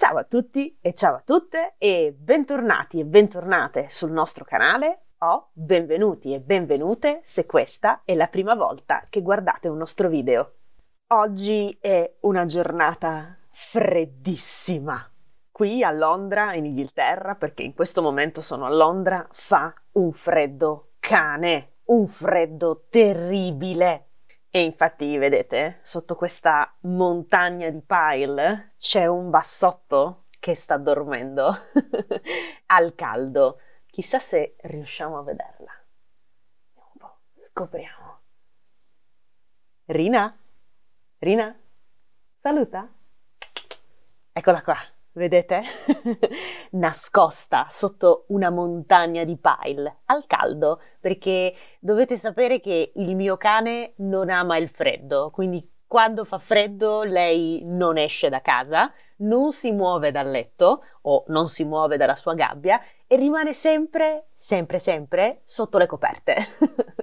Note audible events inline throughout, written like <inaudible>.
Ciao a tutti e ciao a tutte e bentornati e bentornate sul nostro canale o benvenuti e benvenute se questa è la prima volta che guardate un nostro video. Oggi è una giornata freddissima. Qui a Londra, in Inghilterra, perché in questo momento sono a Londra, fa un freddo cane, un freddo terribile. E infatti, vedete, sotto questa montagna di pile c'è un bassotto che sta dormendo <laughs> al caldo. Chissà se riusciamo a vederla. Un po', scopriamo. Rina? Rina? Saluta? Eccola qua. Vedete? <laughs> Nascosta sotto una montagna di pile, al caldo, perché dovete sapere che il mio cane non ama il freddo, quindi quando fa freddo lei non esce da casa, non si muove dal letto o non si muove dalla sua gabbia e rimane sempre, sempre, sempre sotto le coperte. <laughs>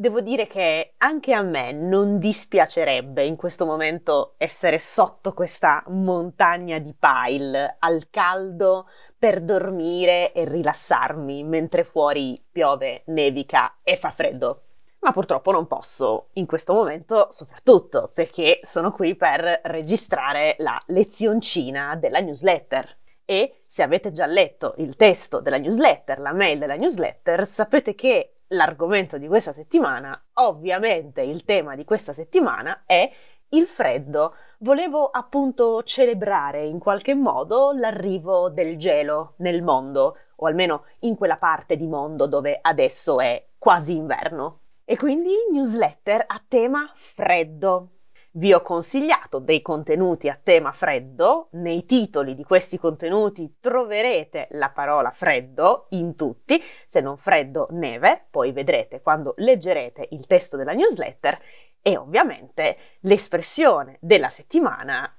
Devo dire che anche a me non dispiacerebbe in questo momento essere sotto questa montagna di pile al caldo per dormire e rilassarmi mentre fuori piove, nevica e fa freddo. Ma purtroppo non posso in questo momento, soprattutto perché sono qui per registrare la lezioncina della newsletter. E se avete già letto il testo della newsletter, la mail della newsletter, sapete che l'argomento di questa settimana, ovviamente il tema di questa settimana è il freddo. Volevo appunto celebrare in qualche modo l'arrivo del gelo nel mondo, o almeno in quella parte di mondo dove adesso è quasi inverno. E quindi newsletter a tema freddo. Vi ho consigliato dei contenuti a tema freddo, nei titoli di questi contenuti troverete la parola freddo in tutti, se non freddo neve, poi vedrete quando leggerete il testo della newsletter e ovviamente l'espressione della settimana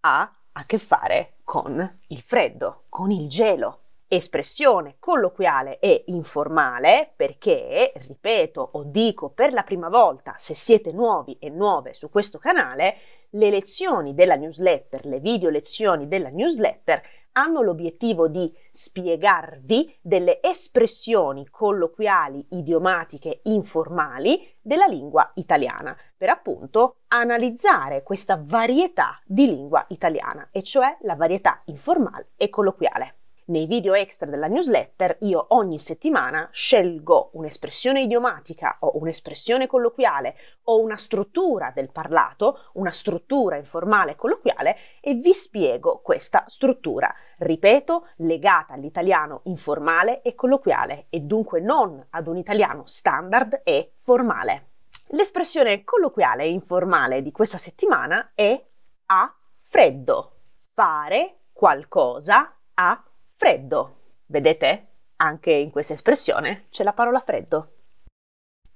ha a che fare con il freddo, con il gelo espressione colloquiale e informale perché, ripeto o dico per la prima volta se siete nuovi e nuove su questo canale, le lezioni della newsletter, le video lezioni della newsletter hanno l'obiettivo di spiegarvi delle espressioni colloquiali, idiomatiche, informali della lingua italiana, per appunto analizzare questa varietà di lingua italiana, e cioè la varietà informale e colloquiale. Nei video extra della newsletter io ogni settimana scelgo un'espressione idiomatica o un'espressione colloquiale o una struttura del parlato, una struttura informale colloquiale e vi spiego questa struttura, ripeto, legata all'italiano informale e colloquiale e dunque non ad un italiano standard e formale. L'espressione colloquiale e informale di questa settimana è a freddo, fare qualcosa a freddo freddo. Vedete? Anche in questa espressione c'è la parola freddo.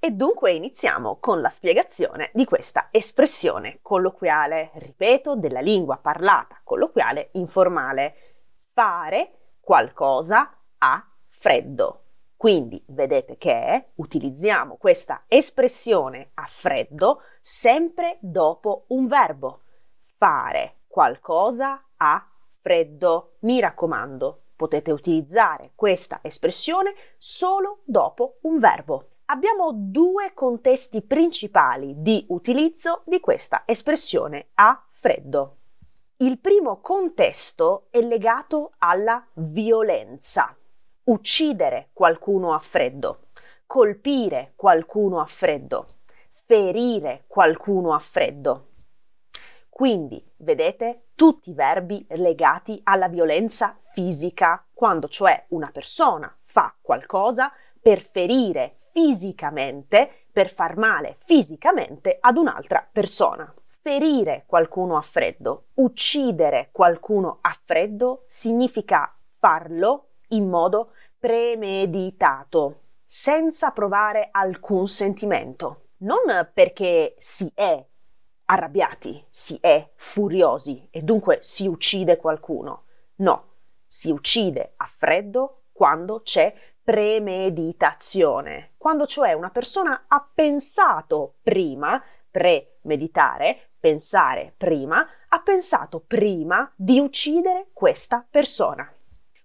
E dunque iniziamo con la spiegazione di questa espressione colloquiale, ripeto, della lingua parlata colloquiale informale. Fare qualcosa a freddo. Quindi vedete che utilizziamo questa espressione a freddo sempre dopo un verbo. Fare qualcosa a freddo. Mi raccomando, Potete utilizzare questa espressione solo dopo un verbo. Abbiamo due contesti principali di utilizzo di questa espressione a freddo. Il primo contesto è legato alla violenza. Uccidere qualcuno a freddo, colpire qualcuno a freddo, ferire qualcuno a freddo. Quindi, vedete, tutti i verbi legati alla violenza fisica, quando cioè una persona fa qualcosa per ferire fisicamente, per far male fisicamente ad un'altra persona. Ferire qualcuno a freddo, uccidere qualcuno a freddo significa farlo in modo premeditato, senza provare alcun sentimento. Non perché si è arrabbiati, si è furiosi e dunque si uccide qualcuno. No, si uccide a freddo quando c'è premeditazione, quando cioè una persona ha pensato prima, premeditare, pensare prima, ha pensato prima di uccidere questa persona.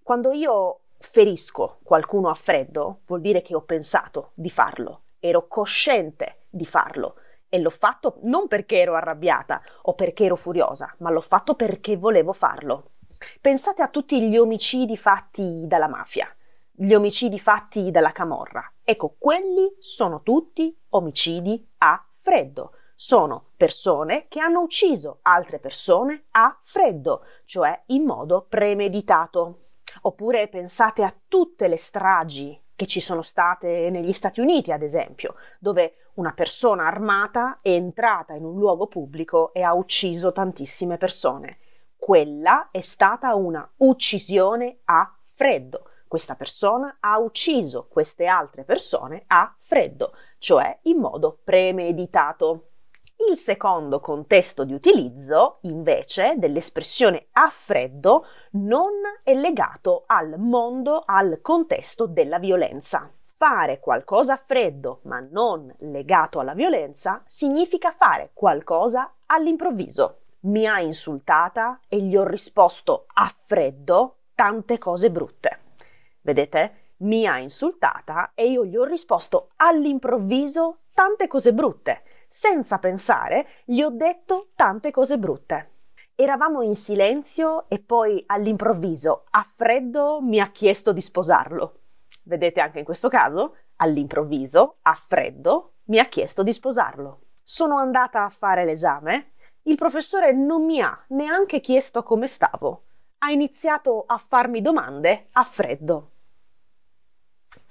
Quando io ferisco qualcuno a freddo, vuol dire che ho pensato di farlo, ero cosciente di farlo e l'ho fatto non perché ero arrabbiata o perché ero furiosa, ma l'ho fatto perché volevo farlo. Pensate a tutti gli omicidi fatti dalla mafia, gli omicidi fatti dalla camorra. Ecco, quelli sono tutti omicidi a freddo. Sono persone che hanno ucciso altre persone a freddo, cioè in modo premeditato. Oppure pensate a tutte le stragi che ci sono state negli Stati Uniti, ad esempio, dove una persona armata è entrata in un luogo pubblico e ha ucciso tantissime persone. Quella è stata una uccisione a freddo. Questa persona ha ucciso queste altre persone a freddo, cioè in modo premeditato. Il secondo contesto di utilizzo, invece, dell'espressione a freddo non è legato al mondo, al contesto della violenza. Fare qualcosa a freddo, ma non legato alla violenza, significa fare qualcosa all'improvviso. Mi ha insultata e gli ho risposto a freddo tante cose brutte. Vedete? Mi ha insultata e io gli ho risposto all'improvviso tante cose brutte senza pensare, gli ho detto tante cose brutte. Eravamo in silenzio e poi all'improvviso, a freddo, mi ha chiesto di sposarlo. Vedete anche in questo caso? All'improvviso, a freddo, mi ha chiesto di sposarlo. Sono andata a fare l'esame. Il professore non mi ha neanche chiesto come stavo. Ha iniziato a farmi domande a freddo.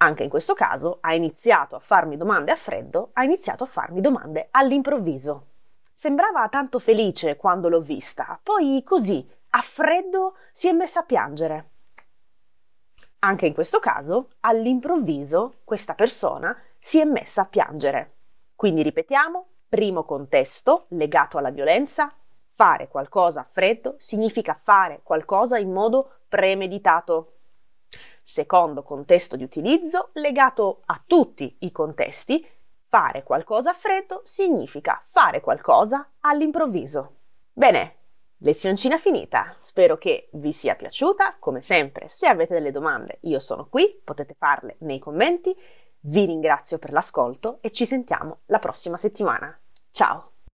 Anche in questo caso ha iniziato a farmi domande a freddo, ha iniziato a farmi domande all'improvviso. Sembrava tanto felice quando l'ho vista, poi così, a freddo, si è messa a piangere. Anche in questo caso, all'improvviso, questa persona si è messa a piangere. Quindi ripetiamo, primo contesto legato alla violenza, fare qualcosa a freddo significa fare qualcosa in modo premeditato. Secondo contesto di utilizzo, legato a tutti i contesti, fare qualcosa a freddo significa fare qualcosa all'improvviso. Bene, lezioncina finita. Spero che vi sia piaciuta. Come sempre, se avete delle domande, io sono qui, potete farle nei commenti. Vi ringrazio per l'ascolto e ci sentiamo la prossima settimana. Ciao!